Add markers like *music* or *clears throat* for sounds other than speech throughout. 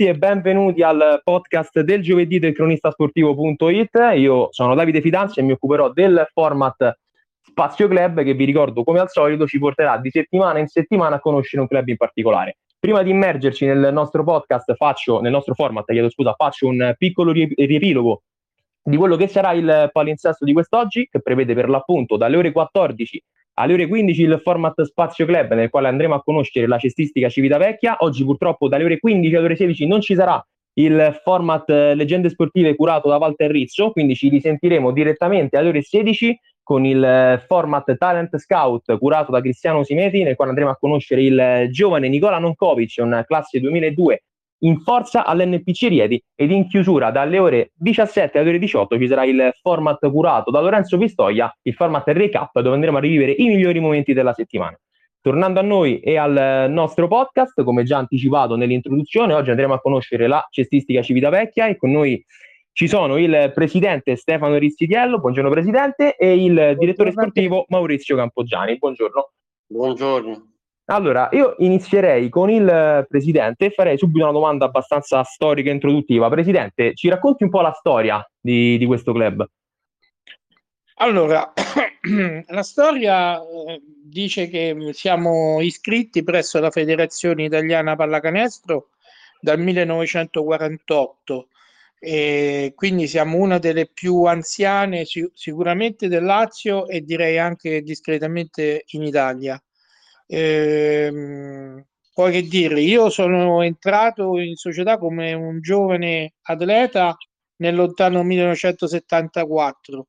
tutti e benvenuti al podcast del giovedì del cronistasportivo.it. Io sono Davide Fidanza e mi occuperò del format Spazio Club che vi ricordo come al solito ci porterà di settimana in settimana a conoscere un club in particolare. Prima di immergerci nel nostro podcast, faccio, nel nostro format, chiedo scusa, faccio un piccolo riepilogo di quello che sarà il palinsesto di quest'oggi, che prevede per l'appunto dalle ore 14 alle ore 15 il format Spazio Club nel quale andremo a conoscere la cestistica Civitavecchia. Oggi purtroppo dalle ore 15 alle ore 16 non ci sarà il format eh, Leggende Sportive curato da Walter Rizzo, quindi ci risentiremo direttamente alle ore 16 con il eh, format Talent Scout curato da Cristiano Simeti nel quale andremo a conoscere il giovane Nicola Nonkovic, un classe 2002 in forza all'NPC Rieti ed in chiusura dalle ore 17 alle ore 18 ci sarà il format curato da Lorenzo Pistoia, il format recap dove andremo a rivivere i migliori momenti della settimana. Tornando a noi e al nostro podcast, come già anticipato nell'introduzione, oggi andremo a conoscere la cestistica Civitavecchia e con noi ci sono il presidente Stefano Rizzitiello, buongiorno presidente, e il direttore sportivo Maurizio Campogiani. Buongiorno. Buongiorno. Allora, io inizierei con il presidente e farei subito una domanda abbastanza storica e introduttiva. Presidente, ci racconti un po' la storia di, di questo club? Allora, *clears throat* la storia eh, dice che siamo iscritti presso la Federazione Italiana Pallacanestro dal 1948 e quindi siamo una delle più anziane sicuramente del Lazio e direi anche discretamente in Italia. Ehm, poi che dire, io sono entrato in società come un giovane atleta nel lontano 1974.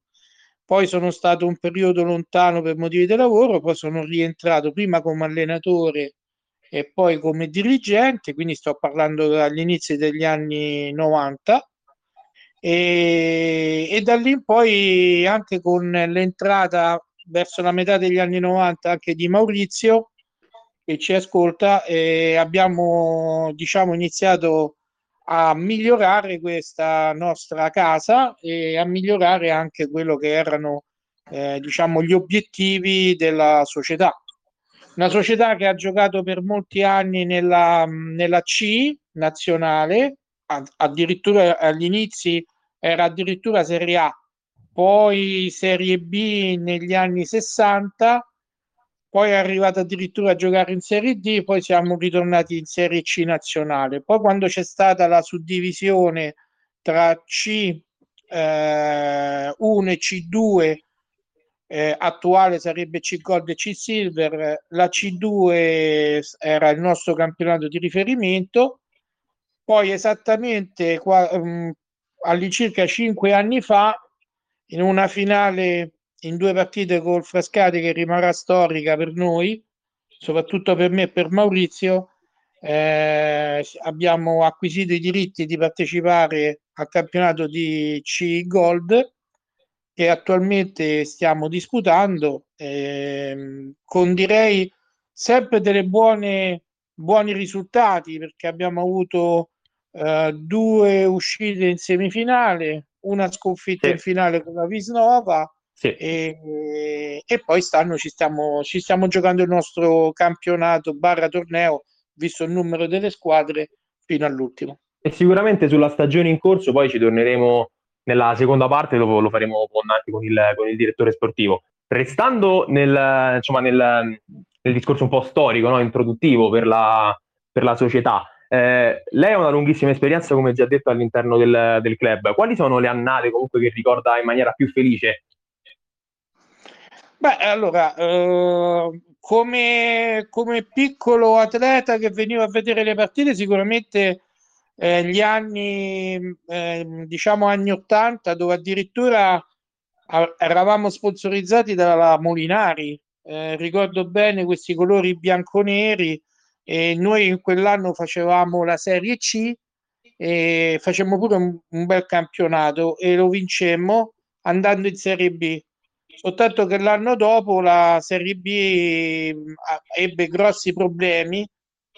Poi sono stato un periodo lontano per motivi di lavoro, poi sono rientrato prima come allenatore e poi come dirigente, quindi sto parlando dagli inizi degli anni 90 e, e da lì in poi anche con l'entrata verso la metà degli anni 90 anche di Maurizio che ci ascolta e abbiamo diciamo iniziato a migliorare questa nostra casa e a migliorare anche quello che erano eh, diciamo gli obiettivi della società. Una società che ha giocato per molti anni nella, nella C nazionale addirittura agli inizi era addirittura Serie A poi Serie B negli anni 60 poi è arrivato addirittura a giocare in Serie D, poi siamo ritornati in Serie C nazionale. Poi quando c'è stata la suddivisione tra C1 eh, e C2, eh, attuale sarebbe C Gold e C Silver, la C2 era il nostro campionato di riferimento, poi esattamente qua, um, all'incirca cinque anni fa, in una finale in due partite col Frascati che rimarrà storica per noi, soprattutto per me e per Maurizio. Eh, abbiamo acquisito i diritti di partecipare al campionato di C Gold che attualmente stiamo disputando eh, con direi sempre delle buone buoni risultati perché abbiamo avuto eh, due uscite in semifinale una sconfitta sì. in finale con la Visnova sì. E, e, poi stanno, ci, stiamo, ci stiamo giocando il nostro campionato barra torneo, visto il numero delle squadre, fino all'ultimo. E sicuramente sulla stagione in corso poi ci torneremo nella seconda parte, lo, lo faremo con, anche con il, con il, direttore sportivo. Restando nel, insomma, nel, nel discorso un po' storico, no? introduttivo per la, per la società, eh, lei ha una lunghissima esperienza, come già detto, all'interno del, del, club. Quali sono le annate comunque che ricorda in maniera più felice Beh, allora, eh, come, come, piccolo atleta che veniva a vedere le partite, sicuramente eh, gli anni, eh, diciamo anni 80, dove addirittura eravamo sponsorizzati dalla Molinari. Eh, ricordo bene questi colori bianco-neri e noi in quell'anno facevamo la Serie C e facemmo pure un, un bel campionato e lo vincemmo andando in Serie B soltanto che l'anno dopo la Serie B mm, ebbe grossi problemi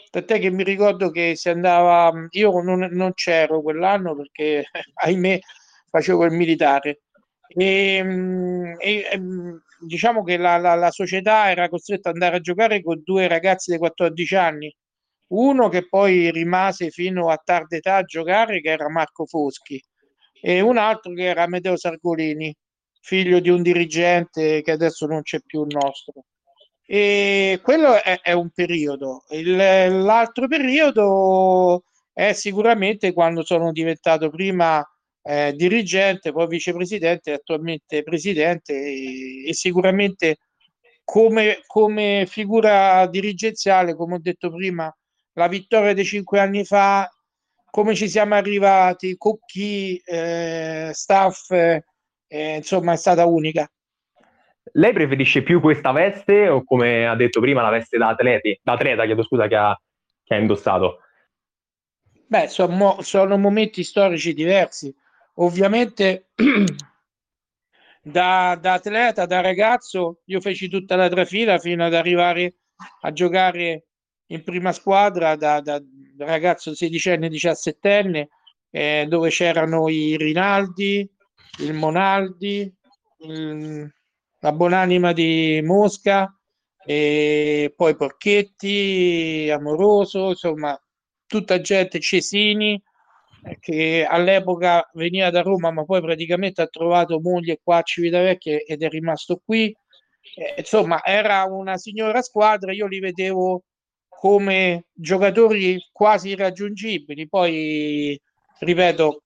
tant'è che mi ricordo che si andava io non, non c'ero quell'anno perché *laughs* ahimè facevo il militare. E, mm, e, mm, diciamo che la, la, la, società era costretta ad andare a giocare con due ragazzi di 14 anni. Uno che poi rimase fino a tarda età a giocare, che era Marco Foschi, e un altro che era Amedeo Sargolini, figlio di un dirigente che adesso non c'è più il nostro. E quello è, è un periodo. Il, l'altro periodo è sicuramente quando sono diventato prima eh, dirigente, poi vicepresidente, attualmente presidente e, e sicuramente come, come, figura dirigenziale, come ho detto prima, la vittoria di cinque anni fa, come ci siamo arrivati, con chi, eh, staff, eh, insomma è stata unica. Lei preferisce più questa veste o come ha detto prima la veste da, atleti, da atleta, chiedo scusa, che ha, che ha indossato? Beh, sono, sono momenti storici diversi. Ovviamente *clears throat* da, da, atleta, da ragazzo, io feci tutta la trafila fino ad arrivare a giocare in prima squadra da, da ragazzo sedicenne, diciassettenne, eh, dove c'erano i Rinaldi, il Monaldi, il, la buonanima di Mosca, e poi Porchetti, Amoroso, insomma, tutta gente, Cesini, che all'epoca veniva da Roma, ma poi praticamente ha trovato moglie qua a Civitavecchia ed è rimasto qui. Eh, insomma, era una signora squadra, io li vedevo come giocatori quasi irraggiungibili. Poi, ripeto,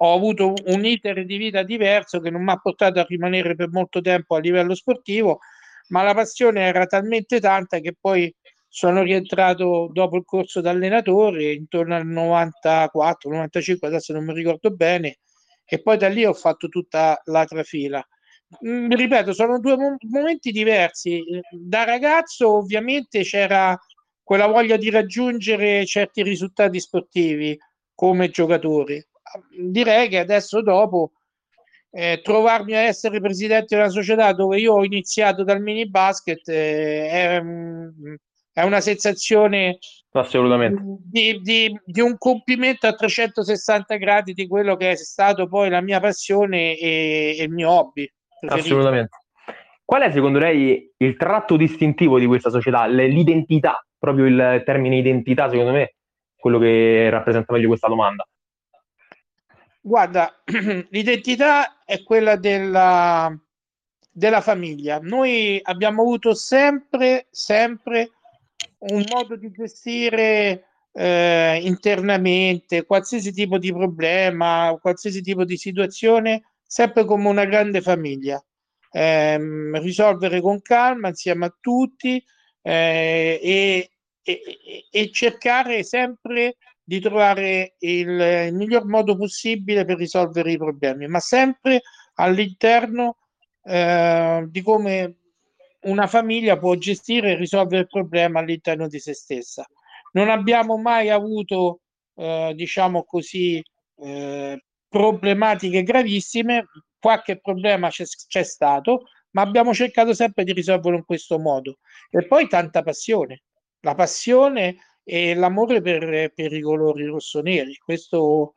ho avuto un iter di vita diverso che non mi ha portato a rimanere per molto tempo a livello sportivo, ma la passione era talmente tanta che poi sono rientrato dopo il corso da allenatore intorno al 94, 95, adesso non mi ricordo bene, e poi da lì ho fatto tutta la trafila. Mm, ripeto, sono due mom- momenti diversi. Da ragazzo ovviamente c'era quella voglia di raggiungere certi risultati sportivi come giocatore. Direi che adesso dopo eh, trovarmi a essere presidente di una società dove io ho iniziato dal mini basket eh, è, è, una sensazione assolutamente di, di, di, un compimento a 360 gradi di quello che è stato poi la mia passione e, e il mio hobby. Preferito. Assolutamente. Qual è secondo lei il tratto distintivo di questa società, l'identità, proprio il termine identità secondo me, quello che rappresenta meglio questa domanda? Guarda, *clears throat* l'identità è quella della, della famiglia. Noi abbiamo avuto sempre, sempre un modo di gestire eh, internamente qualsiasi tipo di problema, qualsiasi tipo di situazione sempre come una grande famiglia. Eh, risolvere con calma insieme a tutti eh, e, e, e, cercare sempre di trovare il, miglior modo possibile per risolvere i problemi, ma sempre all'interno eh, di come una famiglia può gestire e risolvere il problema all'interno di se stessa. Non abbiamo mai avuto, eh, diciamo così, eh, problematiche gravissime, qualche problema c'è, c'è stato, ma abbiamo cercato sempre di risolverlo in questo modo. E poi tanta passione, la passione e l'amore per, per i colori rossoneri. Questo,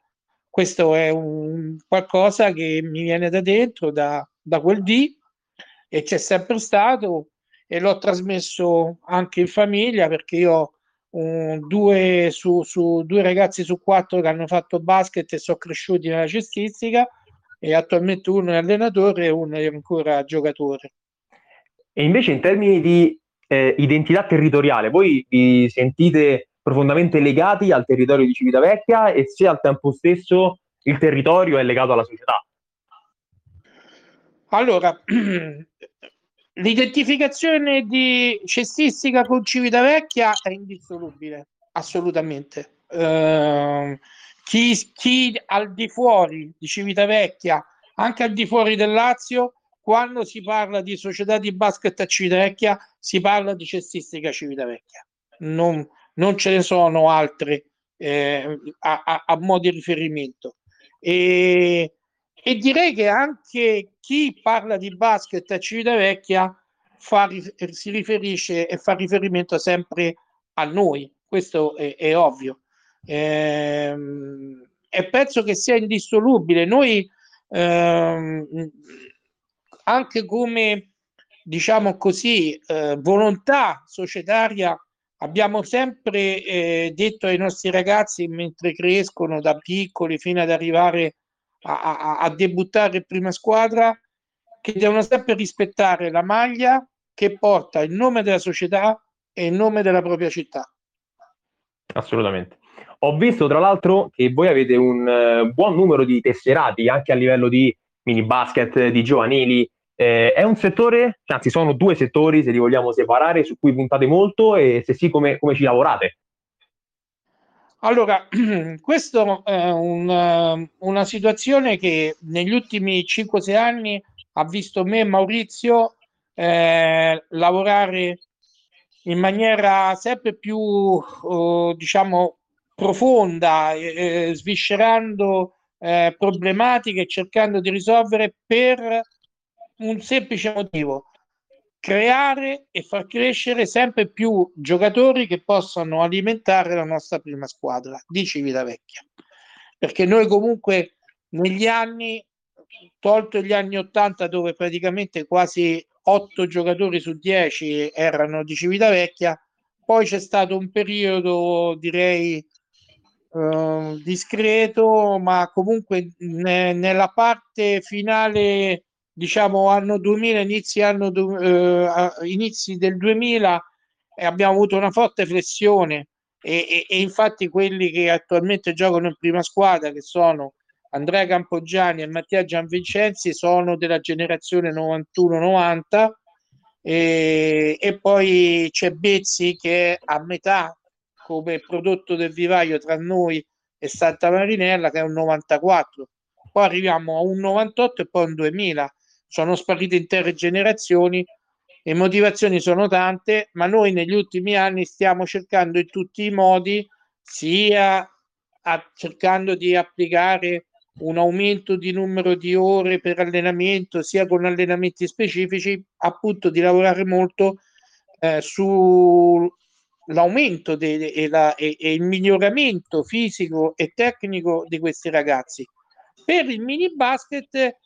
questo è un qualcosa che mi viene da dentro, da, da quel dì, e c'è sempre stato e l'ho trasmesso anche in famiglia perché io um, due, su, su, due ragazzi su quattro che hanno fatto basket e sono cresciuti nella cestistica e attualmente uno è allenatore e uno è ancora giocatore. E invece in termini di eh, identità territoriale, voi vi sentite profondamente legati al territorio di Civitavecchia e se al tempo stesso il territorio è legato alla società? Allora, *clears throat* L'identificazione di cestistica con Civitavecchia è indissolubile, assolutamente. Uh, chi, chi al di fuori di Civitavecchia, anche al di fuori del Lazio, quando si parla di società di basket a Civitavecchia, si parla di cestistica Civitavecchia. Non, non ce ne sono altre eh, a, a, a mo' di riferimento. E, e direi che anche chi parla di basket a Civitavecchia fa, si riferisce e fa riferimento sempre a noi, questo è, è ovvio. Ehm, e penso che sia indissolubile. Noi ehm, anche come diciamo così eh, volontà societaria abbiamo sempre eh, detto ai nostri ragazzi mentre crescono da piccoli fino ad arrivare a, a, a debuttare prima squadra che devono sempre rispettare la maglia che porta il nome della società e il nome della propria città. Assolutamente. Ho visto tra l'altro che voi avete un uh, buon numero di tesserati anche a livello di mini basket, di giovanili. Eh, è un settore, anzi sono due settori se li vogliamo separare, su cui puntate molto e se sì come, come ci lavorate? Allora, *clears throat* questa è un, una situazione che negli ultimi 5-6 anni ha visto me e Maurizio eh, lavorare in maniera sempre più, eh, diciamo, profonda, eh, sviscerando eh, problematiche cercando di risolvere per un semplice motivo, creare e far crescere sempre più giocatori che possano alimentare la nostra prima squadra di Civitavecchia. Perché noi comunque negli anni, tolto gli anni 80 dove praticamente quasi 8 giocatori su 10 erano di Civitavecchia, poi c'è stato un periodo direi uh, discreto, ma comunque ne, nella parte finale, diciamo anno 2000, inizi, anno, uh, inizi del 2000, eh, abbiamo avuto una forte flessione e, e, e, infatti quelli che attualmente giocano in prima squadra, che sono Andrea Campogiani e Mattia Gianvincenzi, sono della generazione 91-90. E, e, poi c'è Bezzi che è a metà come prodotto del vivaio tra noi e Santa Marinella che è un 94 poi arriviamo a un 98 e poi un 2000 sono sparite intere generazioni le motivazioni sono tante ma noi negli ultimi anni stiamo cercando in tutti i modi sia a, cercando di applicare un aumento di numero di ore per allenamento sia con allenamenti specifici appunto di lavorare molto eh, su l'aumento de- e, e, e, il miglioramento fisico e tecnico di questi ragazzi. Per il mini basket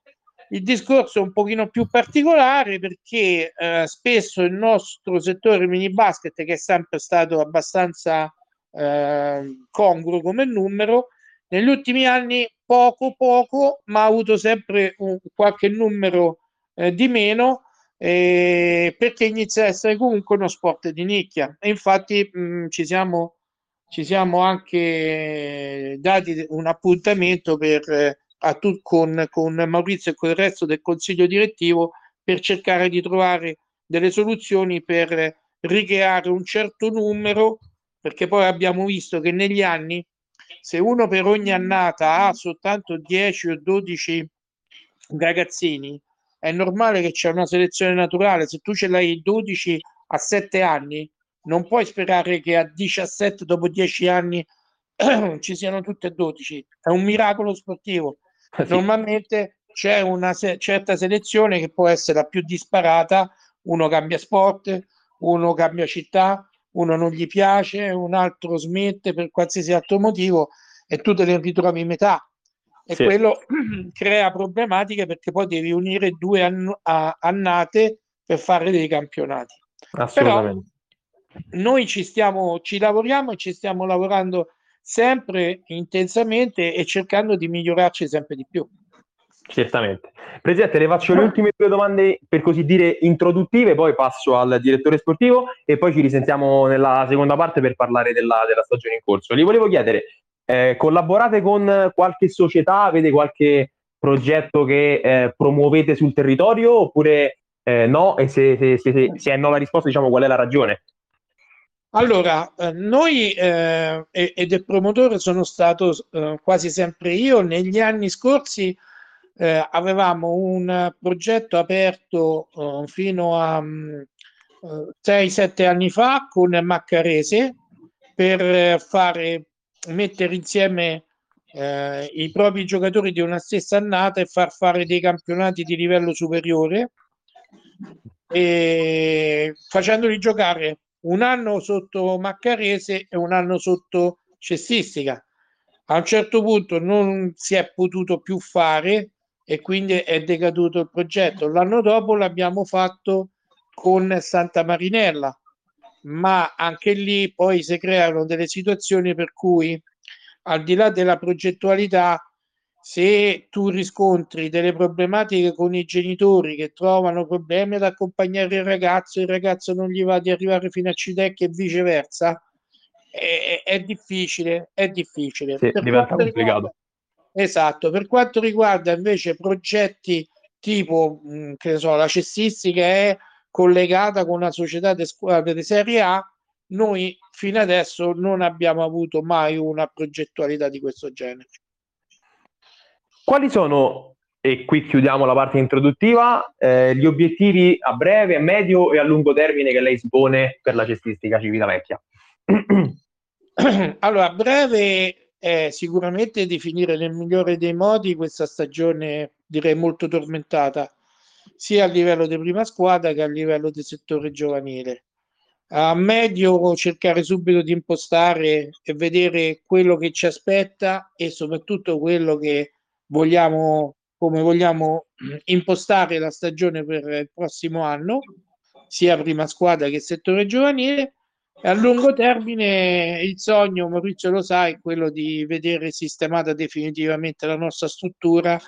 il discorso è un pochino più particolare perché eh, spesso il nostro settore mini basket, che è sempre stato abbastanza eh, congruo come numero, negli ultimi anni poco poco, ma ha avuto sempre un, qualche numero eh, di meno perché inizia a essere comunque uno sport di nicchia. E infatti mh, mm, ci, siamo, ci siamo anche dati un appuntamento per, tu, con, con Maurizio e con il resto del consiglio direttivo per cercare di trovare delle soluzioni per ricreare un certo numero perché poi abbiamo visto che negli anni se uno per ogni annata ha soltanto 10 o 12 ragazzini è normale che c'è una selezione naturale. Se tu ce l'hai 12 a 7 anni, non puoi sperare che a 17, dopo 10 anni, *clears throat* ci siano tutte e 12. È un miracolo sportivo. *laughs* Sì. Normalmente c'è una se- certa selezione che può essere la più disparata. Uno cambia sport, uno cambia città, uno non gli piace, un altro smette per qualsiasi altro motivo e tu te ne ritrovi metà e sì. quello *clears throat* crea problematiche perché poi devi unire due ann- annate per fare dei campionati. Assolutamente. Però noi ci stiamo, ci lavoriamo e ci stiamo lavorando sempre intensamente e cercando di migliorarci sempre di più. Certamente. Presidente, le faccio le ultime due domande per così dire introduttive, poi passo al direttore sportivo e poi ci risentiamo nella seconda parte per parlare della, della stagione in corso. Gli volevo chiedere, eh, collaborate con qualche società? Avete qualche progetto che eh, promuovete sul territorio oppure eh, no? E se, se, se, se, è no la risposta, diciamo qual è la ragione? Allora, eh, noi eh, e, del promotore sono stato eh, quasi sempre io. Negli anni scorsi avevamo un progetto aperto fino a 6-7 mm, anni fa con Maccarese per fare mettere insieme eh, i propri giocatori di una stessa annata e far fare dei campionati di livello superiore e facendoli giocare un anno sotto Maccarese e un anno sotto cestistica. A un certo punto non si è potuto più fare e quindi è decaduto il progetto. L'anno dopo l'abbiamo fatto con Santa Marinella ma anche lì poi si creano delle situazioni per cui al di là della progettualità se tu riscontri delle problematiche con i genitori che trovano problemi ad accompagnare il ragazzo, il ragazzo non gli va di arrivare fino a Citecchia e viceversa, è, è difficile, è difficile. Sì, diventa complicato. Riguarda, esatto, per quanto riguarda invece progetti tipo, mh, che ne so, la cestistica è collegata con una società di squadre di Serie A, noi fino adesso non abbiamo avuto mai una progettualità di questo genere. Quali sono, e qui chiudiamo la parte introduttiva, eh, gli obiettivi a breve, a medio e a lungo termine che lei si pone per la cestistica Civitavecchia? *clears throat* allora, a breve è sicuramente di finire nel migliore dei modi questa stagione, direi molto tormentata, sia a livello di prima squadra che a livello di settore giovanile. A medio cercare subito di impostare e vedere quello che ci aspetta e soprattutto quello che vogliamo, come vogliamo impostare la stagione per il prossimo anno, sia prima squadra che settore giovanile. E a lungo termine il sogno, Maurizio lo sa, è quello di vedere sistemata definitivamente la nostra struttura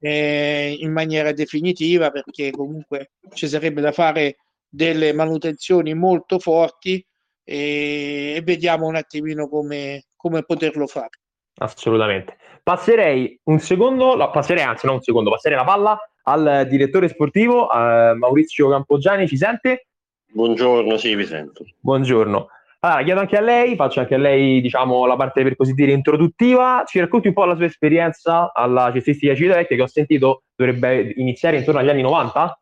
eh, in maniera definitiva, perché comunque ci sarebbe da fare delle manutenzioni molto forti e, e vediamo un attimino come, come poterlo fare. Assolutamente. Passerei un secondo, la passerei anzi non un secondo, passerei la palla al direttore sportivo uh, Maurizio Campogiani, ci sente? Buongiorno, sì, vi sento. Buongiorno. Allora, chiedo anche a lei, faccio anche a lei, diciamo, la parte per così dire introduttiva. Ci racconti un po' la sua esperienza alla cestistica Civitavecchia che ho sentito dovrebbe iniziare intorno agli anni 90?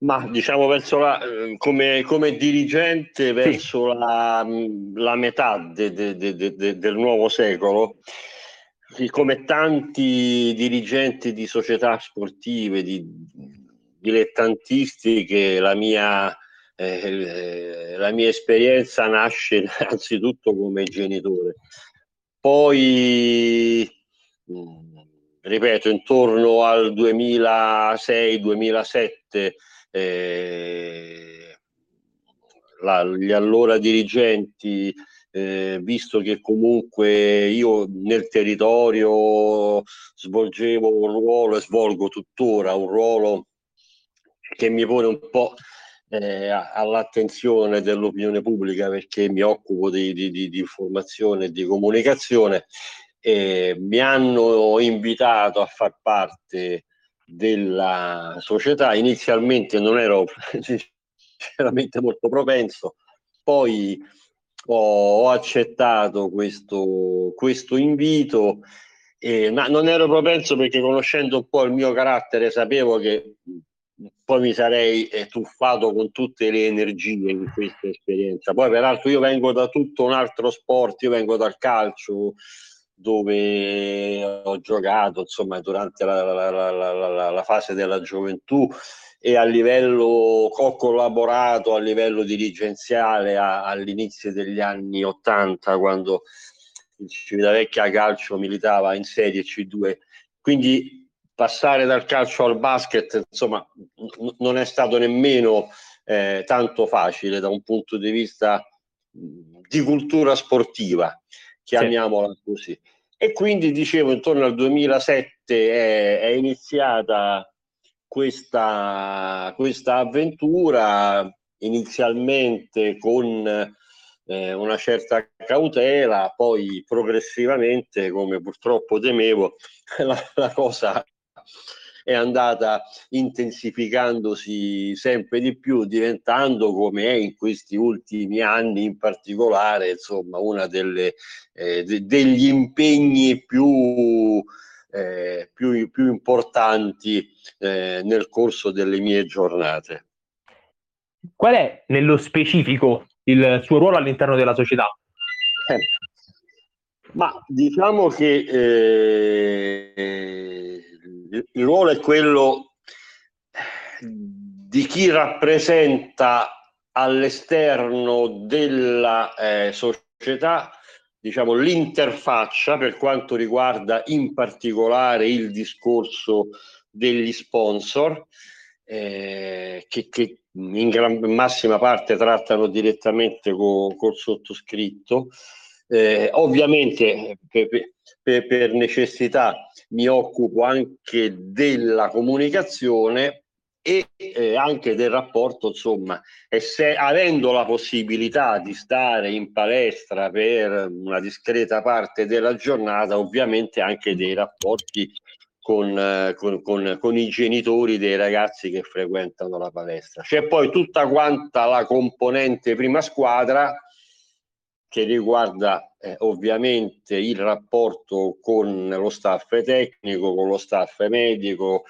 Ma diciamo verso la, eh, come, come dirigente verso sì. la, la, metà de, de, de, del nuovo secolo, come tanti dirigenti di società sportive, di dilettantistiche, la mia, eh, la mia esperienza nasce *laughs* anzitutto come genitore. Poi, ripeto, intorno al 2006-2007 eh, la, gli allora dirigenti eh, visto che comunque io nel territorio svolgevo un ruolo e svolgo tuttora un ruolo che mi pone un po' eh, all'attenzione dell'opinione pubblica perché mi occupo di, di, di, di informazione e di comunicazione e mi hanno invitato a far parte della società. Inizialmente non ero *laughs* sinceramente molto propenso, poi ho, accettato questo, questo invito, eh, ma non ero propenso perché conoscendo un po' il mio carattere sapevo che poi mi sarei eh, tuffato con tutte le energie in questa esperienza. Poi peraltro io vengo da tutto un altro sport, io vengo dal calcio, dove ho giocato insomma durante la, la, la, la, fase della gioventù e a livello ho collaborato a livello dirigenziale a, all'inizio degli anni 80 quando il Civitavecchia Calcio militava in Serie C2 quindi passare dal calcio al basket insomma n- non è stato nemmeno eh, tanto facile da un punto di vista di cultura sportiva chiamiamola sì. così. E quindi dicevo, intorno al 2007 è, è iniziata questa, questa avventura, inizialmente con eh, una certa cautela, poi progressivamente, come purtroppo temevo, *laughs* la, la cosa è andata intensificandosi sempre di più, diventando come è in questi ultimi anni in particolare, insomma, delle, eh, de- degli impegni più, eh, più, più importanti eh, nel corso delle mie giornate. Qual è nello specifico il suo ruolo all'interno della società? Eh, ma diciamo che eh, il ruolo è quello di chi rappresenta all'esterno della eh, società diciamo l'interfaccia per quanto riguarda in particolare il discorso degli sponsor eh, che, che, in gran, massima parte trattano direttamente co, col sottoscritto. Eh, ovviamente per, per, per, necessità mi occupo anche della comunicazione e eh, anche del rapporto, insomma, e se, avendo la possibilità di stare in palestra per una discreta parte della giornata, ovviamente anche dei rapporti con, eh, con, con, con, i genitori dei ragazzi che frequentano la palestra. C'è poi tutta quanta la componente prima squadra che riguarda eh, ovviamente il rapporto con lo staff tecnico, con lo staff medico,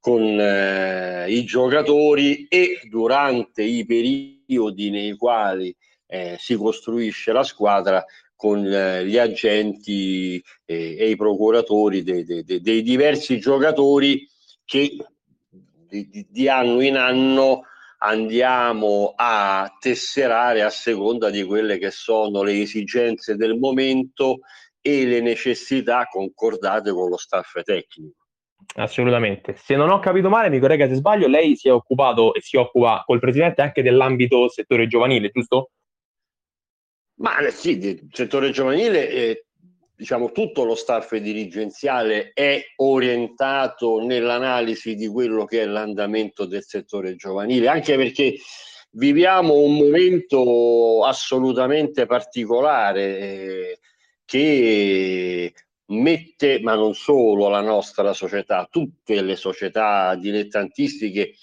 con eh, i giocatori e durante i periodi nei quali eh, si costruisce la squadra con eh, gli agenti eh, e i procuratori dei, dei, dei, diversi giocatori che di, di anno in anno andiamo a tesserare a seconda di quelle che sono le esigenze del momento e le necessità concordate con lo staff tecnico. Assolutamente. Se non ho capito male, mi corregga se sbaglio, lei si è occupato e si occupa col presidente anche dell'ambito settore giovanile, giusto? Ma sì, il settore giovanile, eh, diciamo, tutto lo staff dirigenziale è orientato nell'analisi di quello che è l'andamento del settore giovanile, anche perché viviamo un momento assolutamente particolare eh, che mette, ma non solo la nostra società, tutte le società dilettantistiche,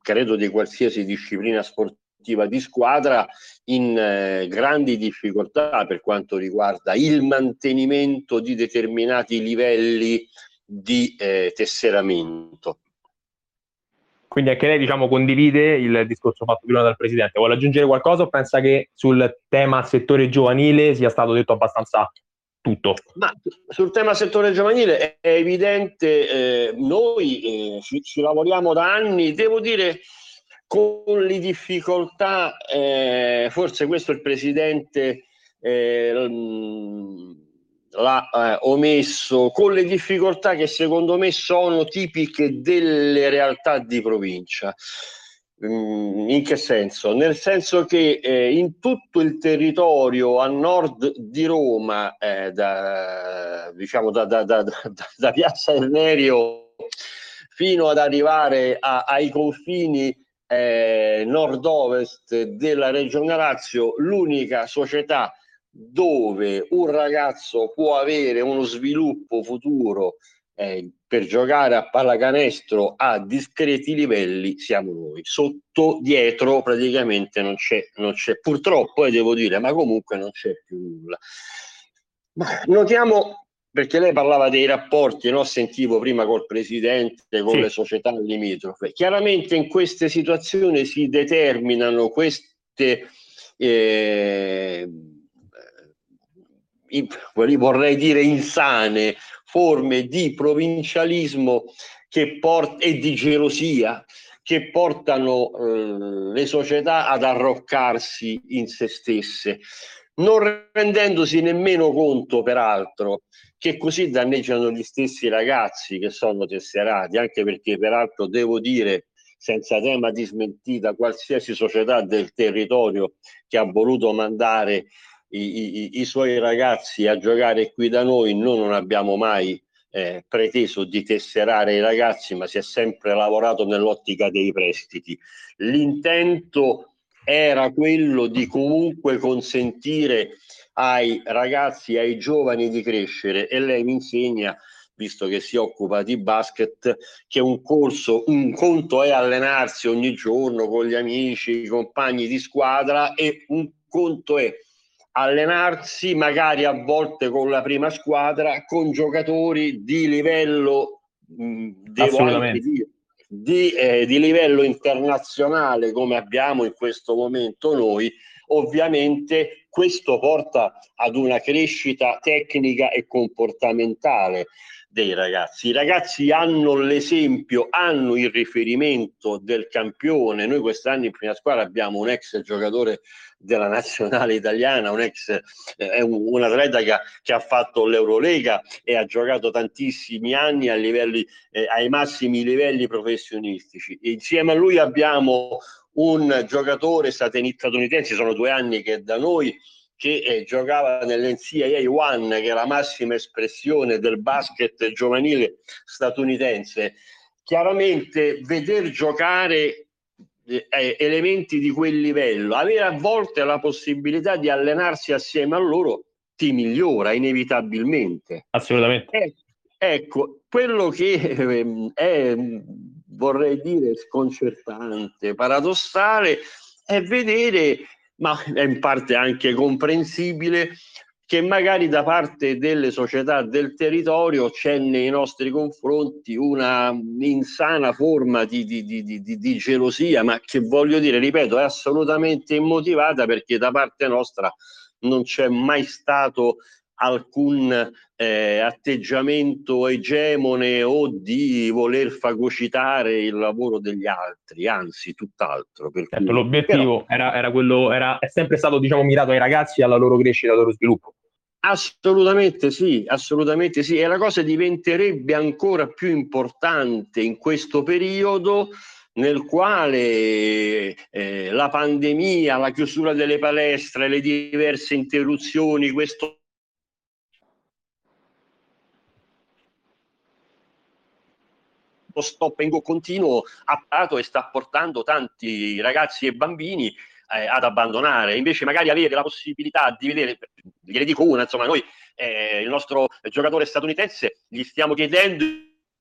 credo di qualsiasi disciplina sportiva, di squadra in eh, grandi difficoltà per quanto riguarda il mantenimento di determinati livelli di eh, tesseramento. Quindi anche lei diciamo, condivide il discorso fatto prima dal Presidente. Vuole aggiungere qualcosa o pensa che sul tema settore giovanile sia stato detto abbastanza tutto? Ma sul tema settore giovanile è evidente, eh, noi eh, ci, ci, lavoriamo da anni, devo dire con le difficoltà, eh, forse questo il Presidente eh, l'ha eh, omesso, con le difficoltà che secondo me sono tipiche delle realtà di provincia. Mm, in che senso? Nel senso che eh, in tutto il territorio a nord di Roma, eh, da, diciamo da, da, da, Piazza Ernerio fino ad arrivare a, ai confini eh, nord-ovest della regione Lazio, l'unica società dove un ragazzo può avere uno sviluppo futuro eh, per giocare a pallacanestro a discreti livelli siamo noi. Sotto, dietro praticamente non c'è, non c'è purtroppo, e eh, devo dire, ma comunque non c'è più nulla. Notiamo perché lei parlava dei rapporti, no? sentivo prima col presidente, con sì. le società limitrofe. Chiaramente in queste situazioni si determinano queste, eh, vorrei dire, insane forme di provincialismo che port- e di gelosia che portano eh, le società ad arroccarsi in se stesse, non rendendosi nemmeno conto, peraltro, che così danneggiano gli stessi ragazzi che sono tesserati, anche perché peraltro devo dire senza tema di smentita qualsiasi società del territorio che ha voluto mandare i, i, i suoi ragazzi a giocare qui da noi, noi non abbiamo mai eh, preteso di tesserare i ragazzi, ma si è sempre lavorato nell'ottica dei prestiti. L'intento era quello di comunque consentire ai ragazzi, ai giovani di crescere. E lei mi insegna visto che si occupa di basket, che un corso, un conto è allenarsi ogni giorno con gli amici, i compagni di squadra e un conto è allenarsi magari a volte con la prima squadra, con giocatori di livello, devo anche dire, di, eh, di livello internazionale come abbiamo in questo momento noi, ovviamente questo porta ad una crescita tecnica e comportamentale dei ragazzi. I ragazzi hanno l'esempio, hanno il riferimento del campione. Noi quest'anno in prima squadra abbiamo un ex giocatore della nazionale italiana, un ex eh, un, atleta che, che, ha fatto l'Eurolega e ha giocato tantissimi anni livelli, eh, ai massimi livelli professionistici. Insieme a lui abbiamo un giocatore statunitense, sono due anni che è da noi, che eh, giocava nell'NCAA One, che è la massima espressione del basket giovanile statunitense. Chiaramente veder giocare eh, eh, elementi di quel livello, avere a volte la possibilità di allenarsi assieme a loro ti migliora inevitabilmente. Assolutamente. Eh, ecco, quello che ehm, è, vorrei dire, sconcertante, paradossale, è vedere ma è in parte anche comprensibile che magari da parte delle società del territorio c'è nei nostri confronti una insana forma di, di, di, di, gelosia, ma che voglio dire, ripeto, è assolutamente immotivata perché da parte nostra non c'è mai stato alcun eh, atteggiamento egemone o di voler fagocitare il lavoro degli altri, anzi tutt'altro. Certo, cui... l'obiettivo Però... era, era, quello, era, è sempre stato diciamo, mirato ai ragazzi e alla loro crescita al loro sviluppo. Assolutamente sì, assolutamente sì, e la cosa diventerebbe ancora più importante in questo periodo nel quale eh, la pandemia, la chiusura delle palestre, le diverse interruzioni, questo lo stopping continuo ha dato e sta portando tanti ragazzi e bambini eh, ad abbandonare. Invece magari avere la possibilità di vedere, gliene dico una, insomma, noi eh, il nostro giocatore statunitense gli stiamo chiedendo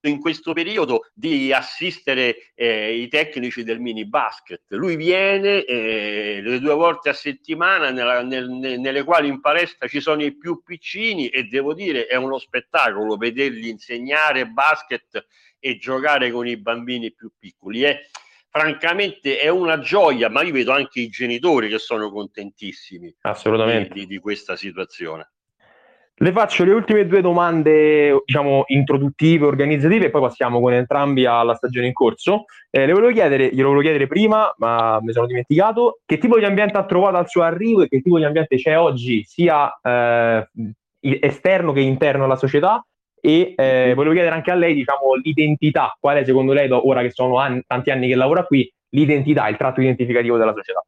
in questo periodo di assistere eh, i tecnici del mini basket. Lui viene eh, le due volte a settimana nella, nel, nelle quali in palestra ci sono i più piccini e devo dire è uno spettacolo vedergli insegnare basket e giocare con i bambini più piccoli. È, francamente è una gioia, ma io vedo anche i genitori che sono contentissimi Assolutamente. Di, di, di questa situazione. Le faccio le ultime due domande, diciamo, introduttive, organizzative, e poi passiamo con entrambi alla stagione in corso. Eh, le volevo chiedere, glielo volevo chiedere prima, ma mi sono dimenticato, che tipo di ambiente ha trovato al suo arrivo e che tipo di ambiente c'è oggi, sia eh, esterno che interno alla società, e eh, volevo chiedere anche a lei, diciamo, l'identità, qual è secondo lei, ora che sono anni, tanti anni che lavora qui, l'identità, il tratto identificativo della società?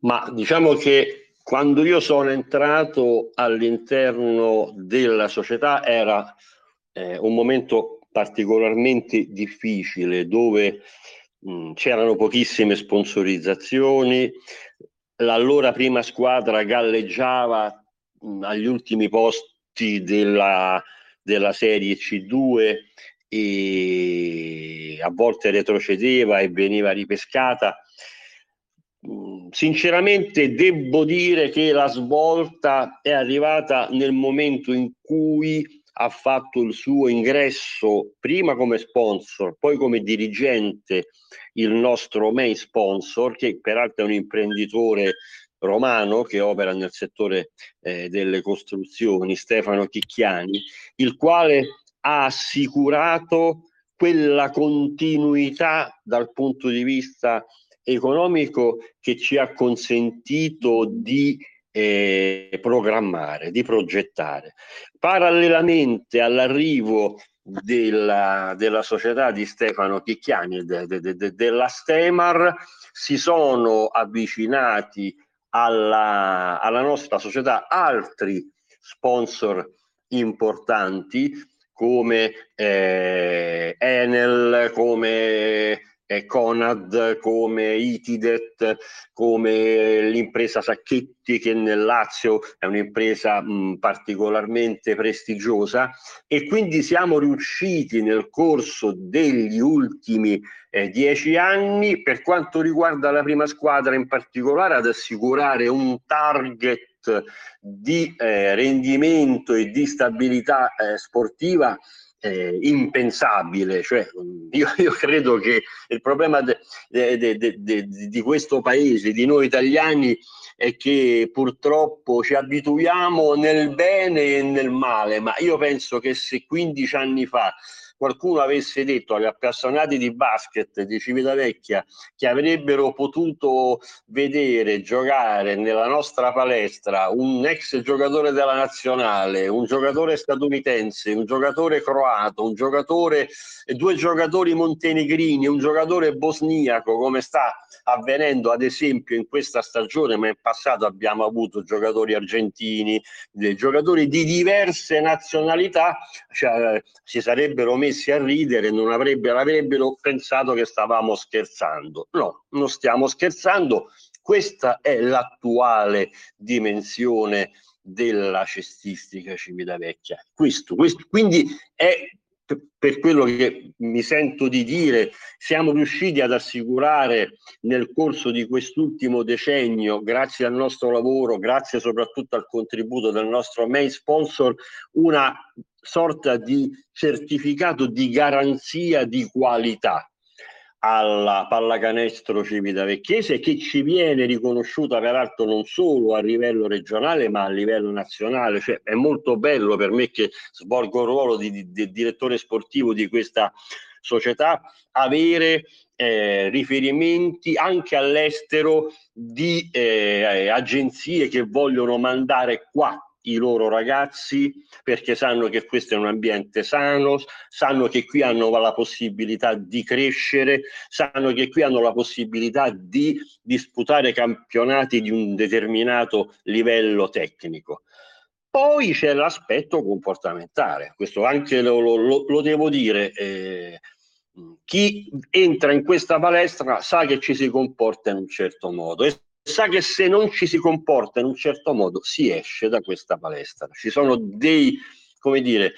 Ma diciamo che quando io sono entrato all'interno della società era eh, un momento particolarmente difficile dove mh, c'erano pochissime sponsorizzazioni, l'allora prima squadra galleggiava mh, agli ultimi posti della, della serie C2 e a volte retrocedeva e veniva ripescata. Mm, sinceramente devo dire che la svolta è arrivata nel momento in cui ha fatto il suo ingresso prima come sponsor, poi come dirigente il nostro main sponsor, che peraltro è un imprenditore romano che opera nel settore eh, delle costruzioni, Stefano Chicchiani, il quale ha assicurato quella continuità dal punto di vista economico che ci ha consentito di eh, programmare, di progettare. Parallelamente all'arrivo della, della, società di Stefano Chicchiani, de, de, de, della Stemar, si sono avvicinati alla, alla nostra società altri sponsor importanti come eh, Enel, come Conad, come Itidet, come l'impresa Sacchetti che nel Lazio è un'impresa particolarmente prestigiosa. E quindi siamo riusciti nel corso degli ultimi eh, dieci anni per quanto riguarda la prima squadra in particolare ad assicurare un target di eh, rendimento e di stabilità eh, sportiva eh, impensabile. Cioè, io, *laughs* io, credo che il problema de, de, de, di questo paese, di noi italiani, è che purtroppo ci abituiamo nel bene e nel male, ma io penso che se 15 anni fa qualcuno avesse detto agli appassionati di basket di Civitavecchia che avrebbero potuto vedere giocare nella nostra palestra un ex giocatore della nazionale, un giocatore statunitense, un giocatore croato, un giocatore, due giocatori montenegrini, un giocatore bosniaco, come sta avvenendo ad esempio in questa stagione, ma in passato abbiamo avuto giocatori argentini, giocatori di diverse nazionalità, cioè, si sarebbero messi messi a ridere non avrebbero, avrebbero pensato che stavamo scherzando. No, non stiamo scherzando. Questa è l'attuale dimensione della cestistica Civitavecchia. Questo, questo, quindi è per quello che mi sento di dire, siamo riusciti ad assicurare nel corso di quest'ultimo decennio, grazie al nostro lavoro, grazie soprattutto al contributo del nostro main sponsor, una sorta di certificato di garanzia di qualità alla pallacanestro Civitavecchiese che ci viene riconosciuta peraltro non solo a livello regionale ma a livello nazionale, cioè è molto bello per me che svolgo il ruolo di, di, di direttore sportivo di questa società avere eh, riferimenti anche all'estero di eh, agenzie che vogliono mandare qua i loro ragazzi perché sanno che questo è un ambiente sano, sanno che qui hanno la possibilità di crescere, sanno che qui hanno la possibilità di disputare campionati di un determinato livello tecnico. Poi c'è l'aspetto comportamentale, questo anche lo, lo, lo devo dire. Eh, chi entra in questa palestra sa che ci si comporta in un certo modo e sa che se non ci si comporta in un certo modo si esce da questa palestra. Ci sono dei, come dire,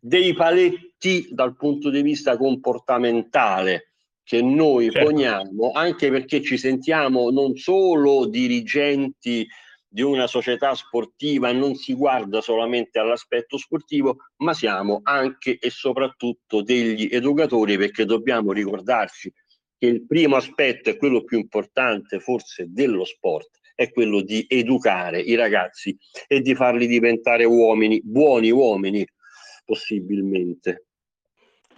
dei paletti dal punto di vista comportamentale che noi certo. poniamo anche perché ci sentiamo non solo dirigenti di una società sportiva non si guarda solamente all'aspetto sportivo, ma siamo anche e soprattutto degli educatori perché dobbiamo ricordarci che il primo aspetto è quello più importante forse dello sport, è quello di educare i ragazzi e di farli diventare uomini, buoni uomini possibilmente.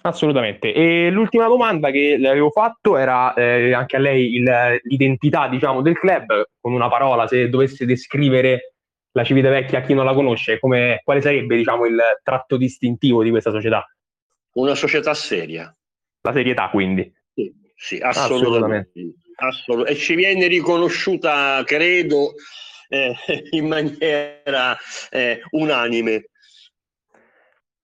Assolutamente. E l'ultima domanda che le avevo fatto era eh, anche a lei il, l'identità diciamo, del club, con una parola, se dovesse descrivere la Civitavecchia a chi non la conosce, come, quale sarebbe diciamo, il tratto distintivo di questa società? Una società seria. La serietà quindi. Sì, assolutamente. assolutamente. E ci viene riconosciuta, credo, eh, *laughs* in maniera eh, unanime.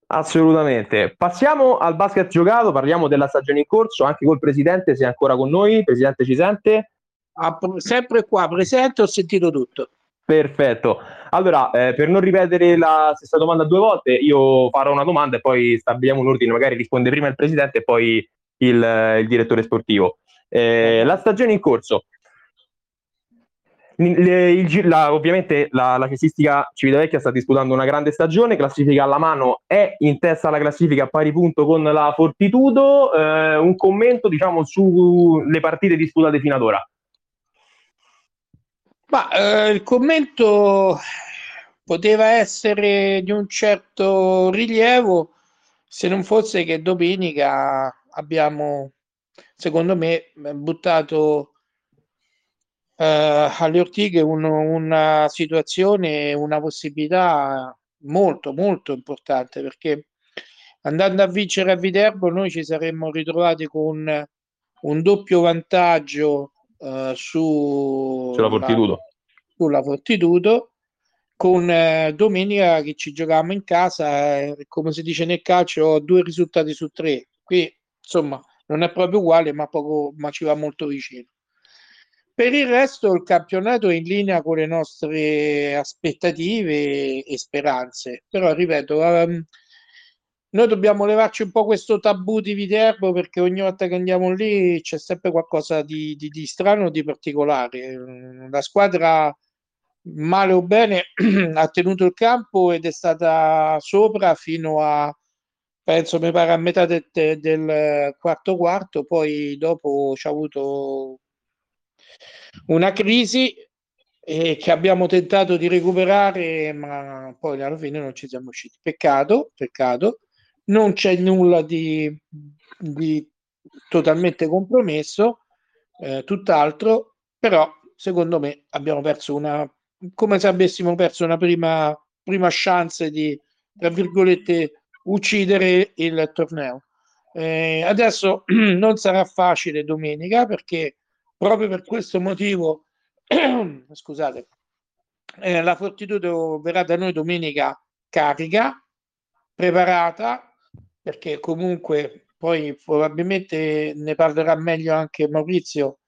Assolutamente. Passiamo al basket giocato, parliamo della stagione in corso, anche col presidente, se è ancora con noi. Presidente, ci sente? Ah, sempre qua, presente, ho sentito tutto. Perfetto. Allora, eh, per non ripetere la stessa domanda due volte, io farò una domanda e poi stabiliamo un ordine, magari risponde prima il presidente e poi il, il direttore sportivo. Eh, la stagione in corso. Le, il, la, ovviamente la, la cestistica Civitavecchia sta disputando una grande stagione, classifica alla mano, è in testa alla classifica a pari punto con la Fortitudo. Eh, un commento diciamo sulle partite disputate fino ad ora. Ma eh, il commento poteva essere di un certo rilievo se non fosse che domenica abbiamo, secondo me, buttato eh, alle ortighe un, una situazione, una possibilità molto, molto importante perché andando a vincere a Viterbo noi ci saremmo ritrovati con un doppio vantaggio eh, su sulla Fortitudo. sulla Fortitudo con eh, domenica che ci giocavamo in casa, eh, come si dice nel calcio, due risultati su tre. Qui insomma non è proprio uguale ma, poco, ma ci va molto vicino. Per il resto il campionato è in linea con le nostre aspettative e speranze, però ripeto, um, noi dobbiamo levarci un po' questo tabù di Viterbo perché ogni volta che andiamo lì c'è sempre qualcosa di, di, di strano, di particolare. La squadra, male o bene, *clears throat* ha tenuto il campo ed è stata sopra fino a penso mi pare a metà de, de, del quarto quarto, poi dopo c'è avuto una crisi e che abbiamo tentato di recuperare, ma poi alla fine non ci siamo usciti. Peccato, peccato. Non c'è nulla di, di totalmente compromesso, eh, tutt'altro, però secondo me abbiamo perso una, come se avessimo perso una prima, prima chance di, tra virgolette, uccidere il torneo. Eh, adesso *clears throat* non sarà facile domenica perché proprio per questo motivo, *clears throat* scusate, eh, la Fortitudo verrà da noi domenica carica, preparata, perché comunque poi probabilmente ne parlerà meglio anche Maurizio.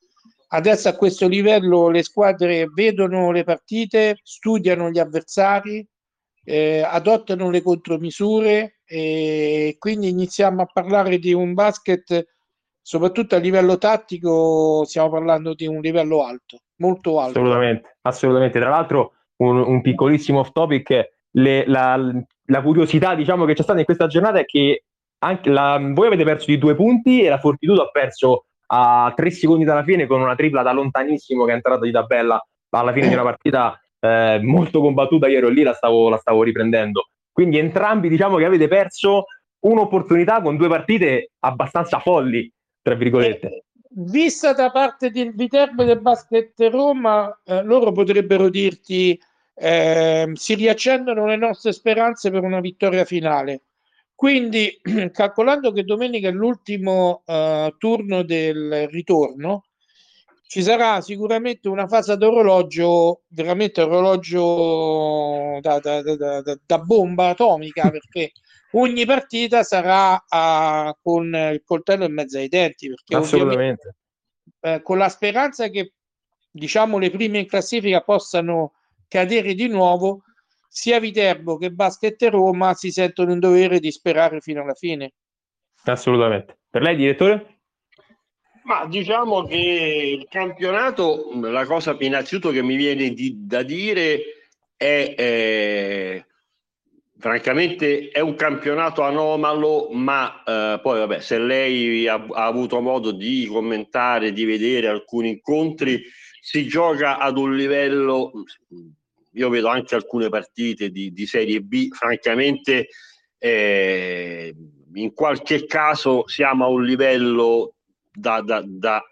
Adesso a questo livello le squadre vedono le partite, studiano gli avversari, eh, adottano le contromisure e quindi iniziamo a parlare di un basket soprattutto a livello tattico stiamo parlando di un livello alto molto alto assolutamente, assolutamente. tra l'altro un, un piccolissimo off topic le, la, la, curiosità diciamo che c'è stata in questa giornata è che anche la, voi avete perso di due punti e la Fortitudo ha perso a tre secondi dalla fine con una tripla da lontanissimo che è entrata di tabella alla fine di una partita eh, molto combattuta, io ero lì, la stavo, la stavo riprendendo. Quindi entrambi diciamo che avete perso un'opportunità con due partite abbastanza folli, tra virgolette. Eh, vista da parte del Viterbo del Basket Roma, eh, loro potrebbero dirti eh, si riaccendono le nostre speranze per una vittoria finale. Quindi, *clears throat* calcolando che domenica è l'ultimo uh, turno del ritorno, ci sarà sicuramente una fase d'orologio, veramente orologio da, da, da, da bomba atomica, *laughs* perché ogni partita sarà uh, con il coltello in mezzo ai denti. Perché Assolutamente. Eh, con la speranza che diciamo le prime in classifica possano cadere di nuovo, sia Viterbo che Basket Roma si sentono in dovere di sperare fino alla fine. Assolutamente. Per lei, direttore? Ma diciamo che il campionato, la cosa innanzitutto che mi viene di, da dire è, eh, francamente, è un campionato anomalo, ma eh, poi vabbè, se lei ha, ha, avuto modo di commentare, di vedere alcuni incontri, si gioca ad un livello, io vedo anche alcune partite di, di Serie B, francamente, eh, in qualche caso siamo a un livello da, da, da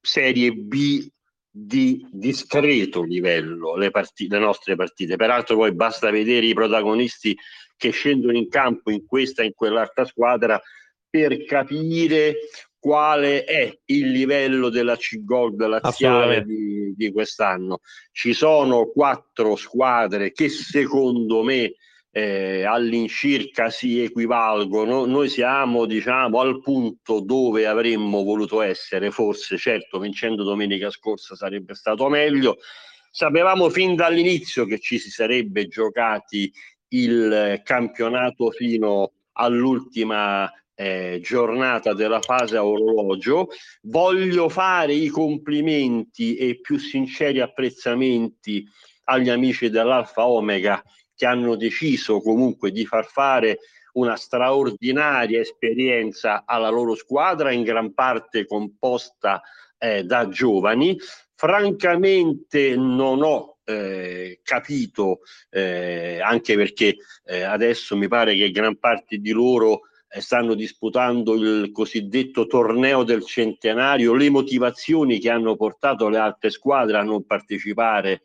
Serie B di discreto livello le, partite, le nostre partite. Peraltro poi basta vedere i protagonisti che scendono in campo in questa e in quell'altra squadra per capire quale è il livello della C-Gold laziale di, di quest'anno. Ci sono quattro squadre che secondo me eh, all'incirca si equivalgono. Noi siamo, diciamo, al punto dove avremmo voluto essere, forse, certo, vincendo domenica scorsa sarebbe stato meglio. Sapevamo fin dall'inizio che ci si sarebbe giocati il campionato fino all'ultima eh, giornata della fase a orologio. Voglio fare i complimenti e i più sinceri apprezzamenti agli amici dell'Alfa Omega che hanno deciso comunque di far fare una straordinaria esperienza alla loro squadra, in gran parte composta eh, da giovani. Francamente non ho eh, capito, eh, anche perché eh, adesso mi pare che gran parte di loro eh, stanno disputando il cosiddetto torneo del centenario, le motivazioni che hanno portato le altre squadre a non partecipare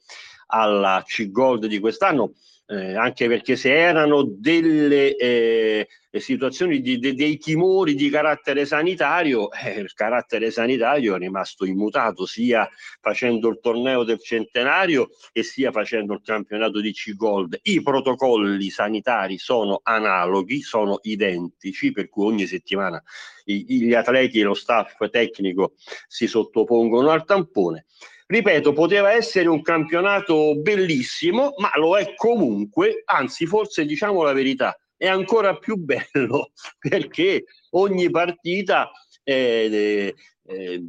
alla C-Gold di quest'anno eh, anche perché se erano delle eh, situazioni di, de, dei timori di carattere sanitario, eh, il carattere sanitario è rimasto immutato sia facendo il torneo del centenario e sia facendo il campionato di C-Gold. I protocolli sanitari sono analoghi, sono identici, per cui ogni settimana i, gli atleti e lo staff tecnico si sottopongono al tampone ripeto, poteva essere un campionato bellissimo, ma lo è comunque, anzi forse diciamo la verità, è ancora più bello *laughs* perché ogni partita eh, eh,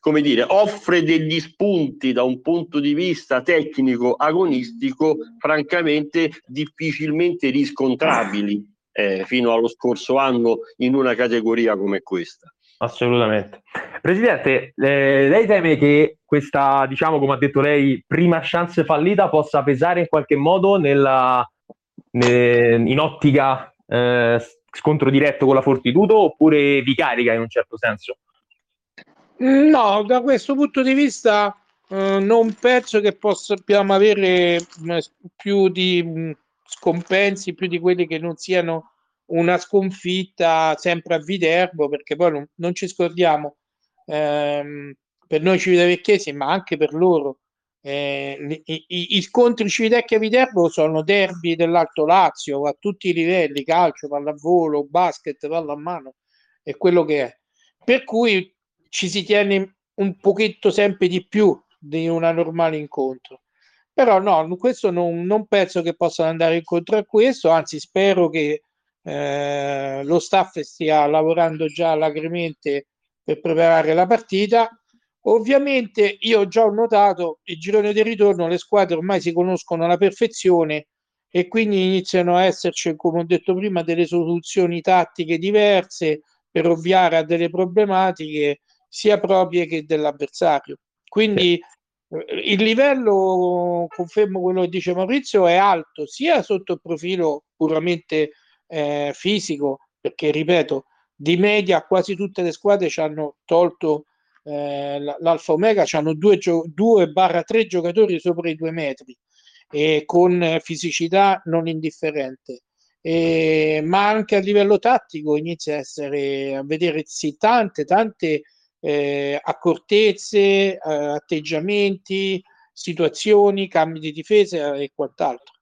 come dire, offre degli spunti da un punto di vista tecnico agonistico francamente difficilmente riscontrabili eh, fino allo scorso anno in una categoria come questa. Assolutamente. Presidente, eh, lei teme che questa, diciamo, come ha detto lei, prima chance fallita possa pesare in qualche modo nella, ne, in ottica eh, scontro diretto con la Fortitudo oppure vi carica in un certo senso? No, da questo punto di vista eh, non penso che possiamo avere mh, mm, più di mh, mm, scompensi, più di quelli che non siano una sconfitta sempre a Viterbo, perché poi non, non ci scordiamo, ehm, per noi Civitavecchesi, ma anche per loro, eh, i, i, i, scontri Civitecchia Viterbo sono derby dell'Alto Lazio a tutti i livelli, calcio, pallavolo, basket, pallamano, è quello che è. Per cui ci si tiene un pochetto sempre di più di un normale incontro. Però no, questo non, non penso che possano andare incontro a questo, anzi spero che eh, lo staff stia lavorando già alacremente per preparare la partita. Ovviamente io già ho notato il girone di ritorno, le squadre ormai si conoscono alla perfezione e quindi iniziano a esserci, come ho detto prima, delle soluzioni tattiche diverse per ovviare a delle problematiche sia proprie che dell'avversario. Quindi eh, il livello, confermo quello che dice Maurizio, è alto sia sotto il profilo puramente eh, fisico, perché ripeto, di media quasi tutte le squadre ci hanno tolto eh, l'Alfa Omega, hanno 2-3 giocatori sopra i due metri e con fisicità non indifferente. E, ma anche a livello tattico inizia a essere a vedere sì, tante, tante eh, accortezze, eh, atteggiamenti, situazioni, cambi di difesa e quant'altro.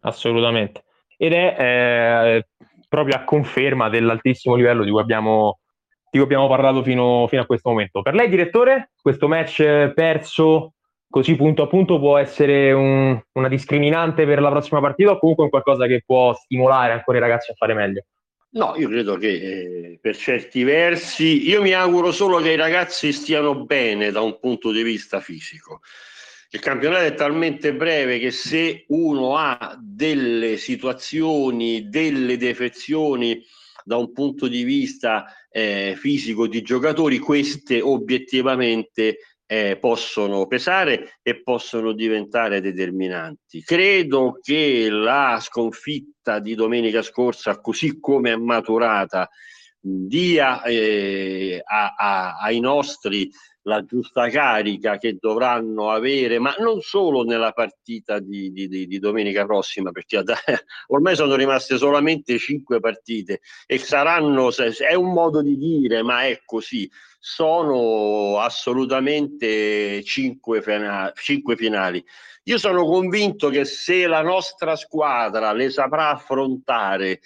Assolutamente. Ed è eh, proprio a conferma dell'altissimo livello di cui abbiamo, di cui abbiamo parlato fino, fino, a questo momento. Per lei, direttore, questo match perso così punto a punto può essere un, una discriminante per la prossima partita o comunque qualcosa che può stimolare ancora i ragazzi a fare meglio? No, io credo che eh, per certi versi, io mi auguro solo che i ragazzi stiano bene da un punto di vista fisico. Il campionato è talmente breve che se uno ha delle situazioni, delle defezioni da un punto di vista eh, fisico di giocatori, queste obiettivamente eh, possono pesare e possono diventare determinanti. Credo che la sconfitta di domenica scorsa, così come è maturata, dia eh, a, a, ai nostri la giusta carica che dovranno avere, ma non solo nella partita di, di, di, domenica prossima, perché *laughs* ormai sono rimaste solamente cinque partite e saranno, è un modo di dire, ma è così, sono assolutamente cinque, cinque finali. Io sono convinto che se la nostra squadra le saprà affrontare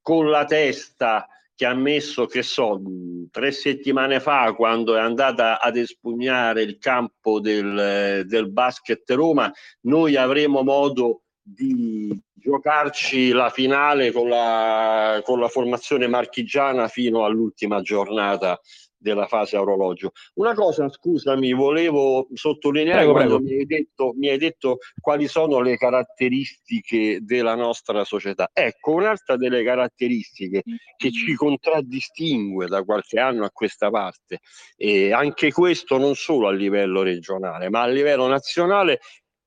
con la testa che ha messo, che so, tre settimane fa quando è andata ad espugnare il campo del, del basket Roma, noi avremo modo di giocarci la finale con la, con la formazione marchigiana fino all'ultima giornata della fase orologio. Una cosa, scusami, volevo sottolineare prego, prego. Mi, hai detto, mi hai detto quali sono le caratteristiche della nostra società. Ecco, un'altra delle caratteristiche che ci contraddistingue da qualche anno a questa parte, e anche questo non solo a livello regionale, ma a livello nazionale,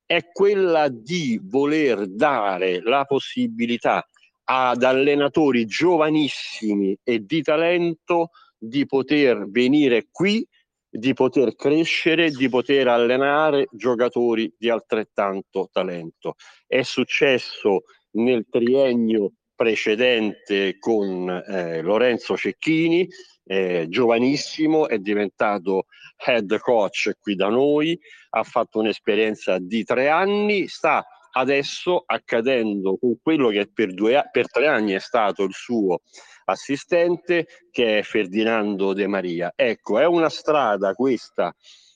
è quella di voler dare la possibilità ad allenatori giovanissimi e di talento di poter venire qui, di poter crescere, di poter allenare giocatori di altrettanto talento. È successo nel triennio precedente con eh, Lorenzo Cecchini, eh, giovanissimo, è diventato head coach qui da noi, ha fatto un'esperienza di tre anni, sta adesso accadendo con quello che per, due, per tre anni è stato il suo assistente che è Ferdinando De Maria. Ecco, è una strada questa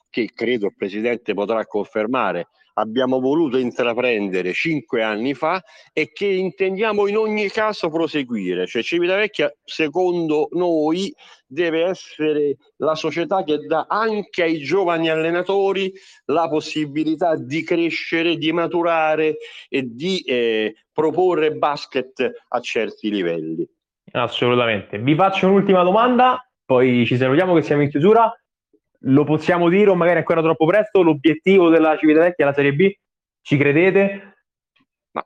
che credo il Presidente potrà confermare, abbiamo voluto intraprendere cinque anni fa e che intendiamo in ogni caso proseguire. Cioè Civitavecchia, secondo noi, deve essere la società che dà anche ai giovani allenatori la possibilità di crescere, di maturare e di eh, proporre basket a certi livelli. Assolutamente. Vi faccio un'ultima domanda. poi ci salutiamo che siamo in chiusura. Lo possiamo dire o magari è ancora troppo presto? L'obiettivo della Civitavecchia è la Serie B? Ci credete? Ma,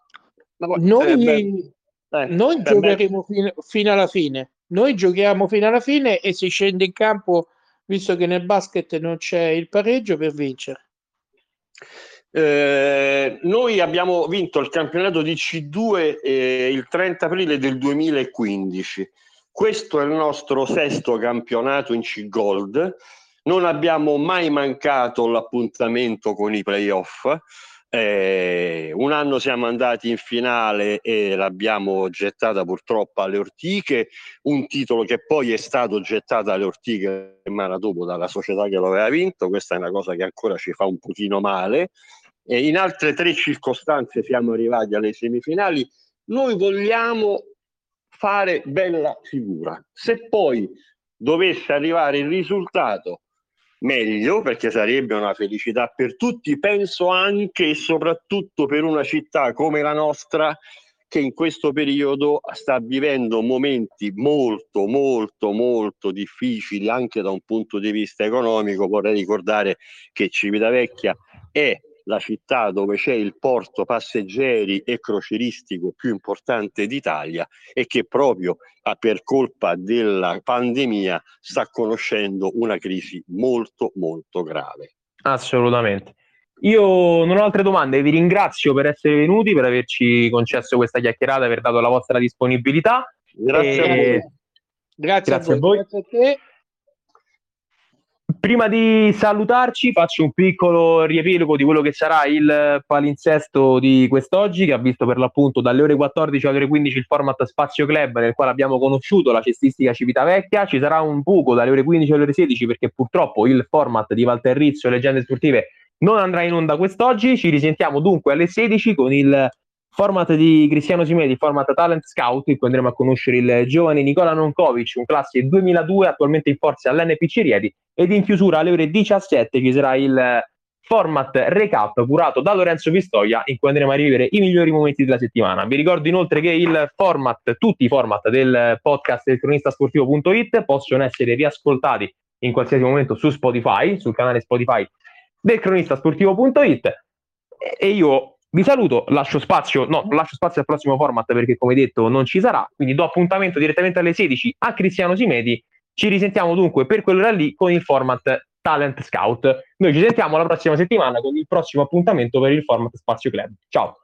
ma noi, eh, eh, noi giocheremo fino, fino alla fine. Noi giochiamo fino alla fine e si scende in campo, visto che nel basket non c'è il pareggio, per vincere. Eh, noi abbiamo vinto il campionato di C2 eh, il 30 aprile del 2015. Questo è il nostro sesto campionato in C-Gold. Non abbiamo mai mancato l'appuntamento con i playoff. Eh, un anno siamo andati in finale e l'abbiamo gettata purtroppo alle ortiche, un titolo che poi è stato gettato alle ortiche settimana dopo dalla società che lo aveva vinto, questa è una cosa che ancora ci fa un pochino male. E in altre tre circostanze siamo arrivati alle semifinali. Noi vogliamo fare bella figura. Se poi dovesse arrivare il risultato meglio perché sarebbe una felicità per tutti, penso anche e soprattutto per una città come la nostra che in questo periodo sta vivendo momenti molto molto molto difficili anche da un punto di vista economico. Vorrei ricordare che Civitavecchia è la città dove c'è il porto passeggeri e croceristico più importante d'Italia e che proprio per colpa della pandemia sta conoscendo una crisi molto molto grave. Assolutamente. Io non ho altre domande, vi ringrazio per essere venuti, per averci concesso questa chiacchierata, aver dato la vostra disponibilità. Grazie, e... a, voi. Grazie, Grazie a voi. Grazie a te. Prima di salutarci faccio un piccolo riepilogo di quello che sarà il palinsesto di quest'oggi, che ha visto per l'appunto dalle ore 14 alle ore 15 il format Spazio Club, nel quale abbiamo conosciuto la cestistica Civitavecchia. Ci sarà un buco dalle ore 15 alle ore 16 perché purtroppo il format di Walter Rizzo e Leggende Sportive non andrà in onda quest'oggi. Ci risentiamo dunque alle 16 con il format di Cristiano Simedi, format Talent Scout, in cui andremo a conoscere il giovane Nicola Nonkovic, un classe 2002, attualmente in forza all'NPC Rieti, ed in chiusura alle ore 17 ci sarà il format recap curato da Lorenzo Pistoia, in cui andremo a rivivere i migliori momenti della settimana. Vi ricordo inoltre che il format, tutti i format del podcast del cronistasportivo.it possono essere riascoltati in qualsiasi momento su Spotify, sul canale Spotify del cronistasportivo.it e io vi saluto, lascio spazio, no, lascio spazio al prossimo format perché come detto non ci sarà, quindi do appuntamento direttamente alle 16 a Cristiano Simedi. Ci risentiamo dunque per quell'ora lì con il format Talent Scout. Noi ci sentiamo la prossima settimana con il prossimo appuntamento per il format Spazio Club. Ciao!